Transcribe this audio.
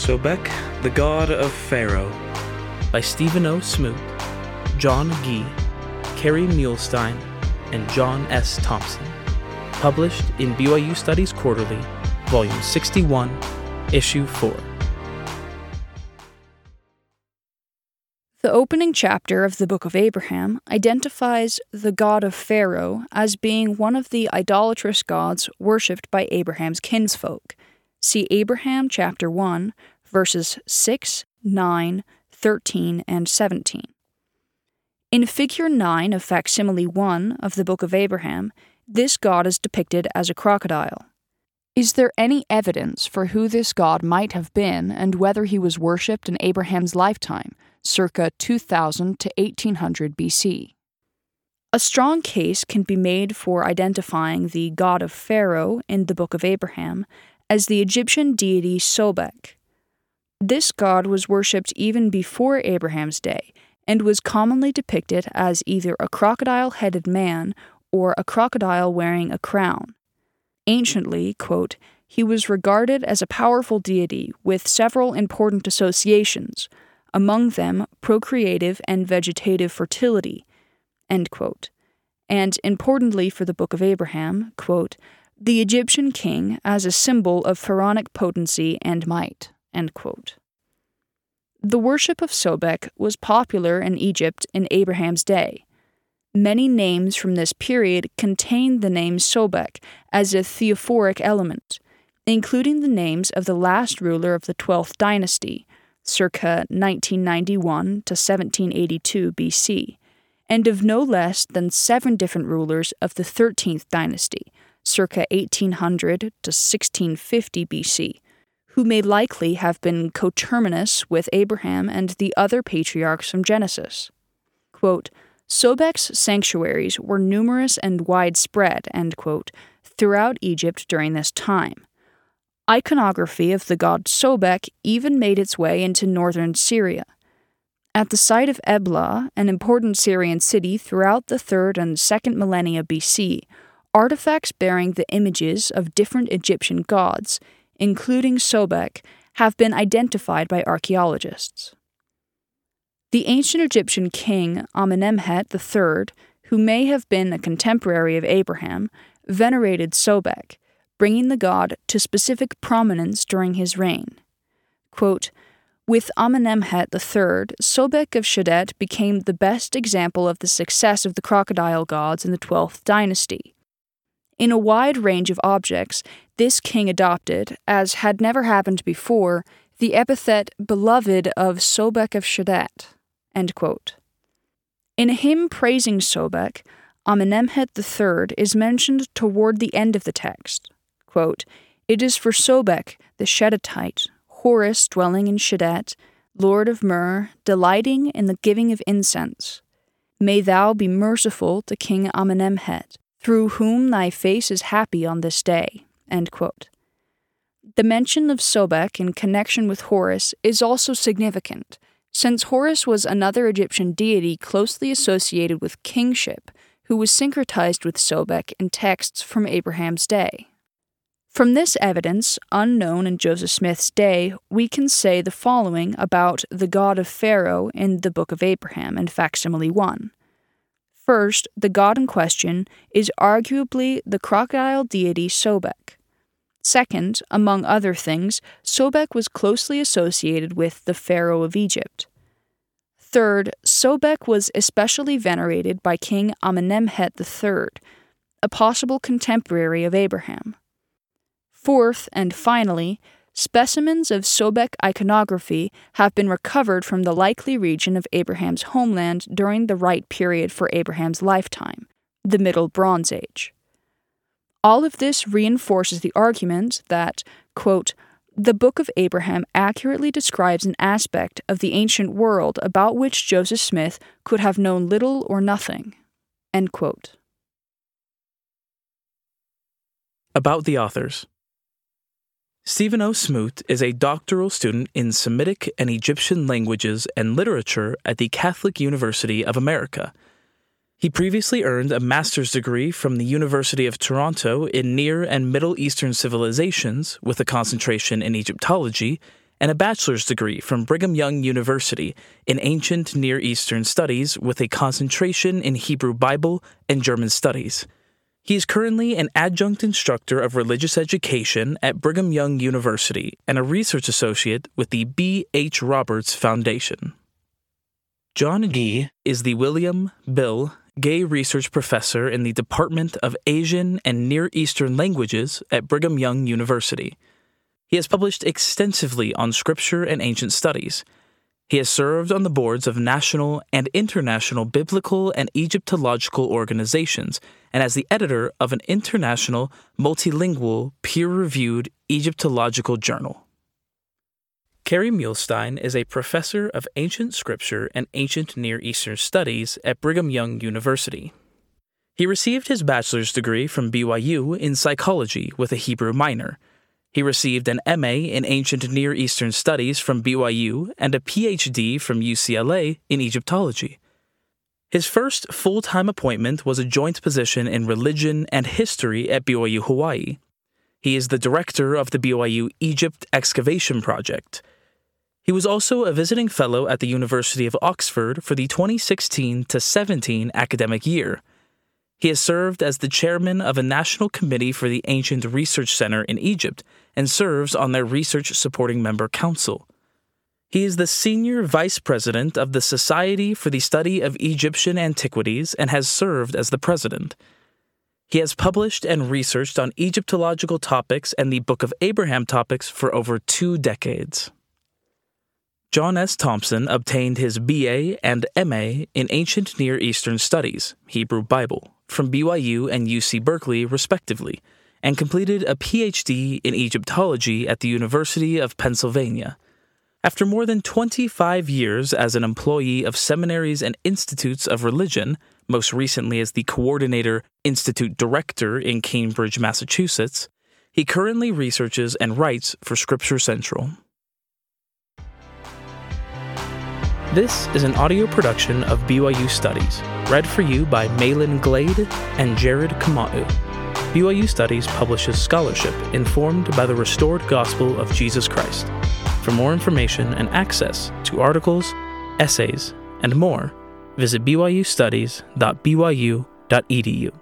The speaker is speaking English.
Sobek, the God of Pharaoh, by Stephen O. Smoot, John Gee, Kerry Muhlestein, and John S. Thompson. Published in BYU Studies Quarterly, Volume 61, Issue 4. The opening chapter of the Book of Abraham identifies the god of Pharaoh as being one of the idolatrous gods worshipped by Abraham's kinsfolk. See Abraham chapter 1, verses 6, 9, 13, and 17. In Figure 9 of Facsimile 1 of the Book of Abraham, this god is depicted as a crocodile. Is there any evidence for who this god might have been and whether he was worshipped in Abraham's lifetime? circa 2000 to 1800 BC. A strong case can be made for identifying the god of Pharaoh in the Book of Abraham as the Egyptian deity Sobek. This god was worshipped even before Abraham's day and was commonly depicted as either a crocodile headed man or a crocodile wearing a crown. Anciently, quote, he was regarded as a powerful deity with several important associations among them procreative and vegetative fertility. And importantly for the Book of Abraham, quote, the Egyptian king as a symbol of pharaonic potency and might. The worship of Sobek was popular in Egypt in Abraham's day. Many names from this period contain the name Sobek as a theophoric element, including the names of the last ruler of the 12th dynasty, circa 1991 to 1782 BC, and of no less than seven different rulers of the 13th dynasty, circa 1800 to 1650 BC, who may likely have been coterminous with Abraham and the other patriarchs from Genesis. Quote, Sobek's sanctuaries were numerous and widespread, quote, throughout Egypt during this time iconography of the god Sobek even made its way into northern Syria. At the site of Ebla, an important Syrian city throughout the 3rd and 2nd millennia BC, artifacts bearing the images of different Egyptian gods, including Sobek, have been identified by archaeologists. The ancient Egyptian king Amenemhet III, who may have been a contemporary of Abraham, venerated Sobek, bringing the god to specific prominence during his reign. Quote, with Amenemhet III, Sobek of Shedet became the best example of the success of the crocodile gods in the 12th dynasty. In a wide range of objects, this king adopted, as had never happened before, the epithet beloved of Sobek of Shedet. In a hymn praising Sobek, Amenemhet III is mentioned toward the end of the text. Quote, it is for Sobek, the Shedetite, Horus dwelling in Shedet, Lord of Mur, delighting in the giving of incense. May thou be merciful to King Amenemhet, through whom thy face is happy on this day. The mention of Sobek in connection with Horus is also significant, since Horus was another Egyptian deity closely associated with kingship, who was syncretized with Sobek in texts from Abraham's day. From this evidence, unknown in Joseph Smith's day, we can say the following about the God of Pharaoh in the Book of Abraham in Facsimile 1. First, the god in question is arguably the crocodile deity Sobek. Second, among other things, Sobek was closely associated with the Pharaoh of Egypt. Third, Sobek was especially venerated by King Amenemhet III, a possible contemporary of Abraham. Fourth, and finally, specimens of Sobek iconography have been recovered from the likely region of Abraham's homeland during the right period for Abraham's lifetime, the Middle Bronze Age. All of this reinforces the argument that, quote, the Book of Abraham accurately describes an aspect of the ancient world about which Joseph Smith could have known little or nothing. About the authors. Stephen O. Smoot is a doctoral student in Semitic and Egyptian languages and literature at the Catholic University of America. He previously earned a master's degree from the University of Toronto in Near and Middle Eastern civilizations with a concentration in Egyptology and a bachelor's degree from Brigham Young University in Ancient Near Eastern Studies with a concentration in Hebrew Bible and German Studies. He is currently an adjunct instructor of religious education at Brigham Young University and a research associate with the B. H. Roberts Foundation. John Gee is the William Bill Gay Research Professor in the Department of Asian and Near Eastern Languages at Brigham Young University. He has published extensively on scripture and ancient studies. He has served on the boards of national and international biblical and Egyptological organizations and as the editor of an international, multilingual, peer reviewed Egyptological journal. Kerry Muhlestein is a professor of ancient scripture and ancient Near Eastern studies at Brigham Young University. He received his bachelor's degree from BYU in psychology with a Hebrew minor. He received an MA in ancient Near Eastern studies from BYU and a PhD from UCLA in Egyptology. His first full time appointment was a joint position in religion and history at BYU Hawaii. He is the director of the BYU Egypt Excavation Project. He was also a visiting fellow at the University of Oxford for the 2016 to 17 academic year. He has served as the chairman of a national committee for the Ancient Research Center in Egypt and serves on their research supporting member council. He is the senior vice president of the Society for the Study of Egyptian Antiquities and has served as the president. He has published and researched on Egyptological topics and the Book of Abraham topics for over two decades. John S. Thompson obtained his BA and MA in Ancient Near Eastern Studies, Hebrew Bible, from BYU and UC Berkeley, respectively, and completed a PhD in Egyptology at the University of Pennsylvania. After more than 25 years as an employee of seminaries and institutes of religion, most recently as the coordinator institute director in Cambridge, Massachusetts, he currently researches and writes for Scripture Central. This is an audio production of BYU Studies, read for you by Malin Glade and Jared Kamau. BYU Studies publishes scholarship informed by the restored gospel of Jesus Christ. For more information and access to articles, essays, and more, visit byustudies.byu.edu.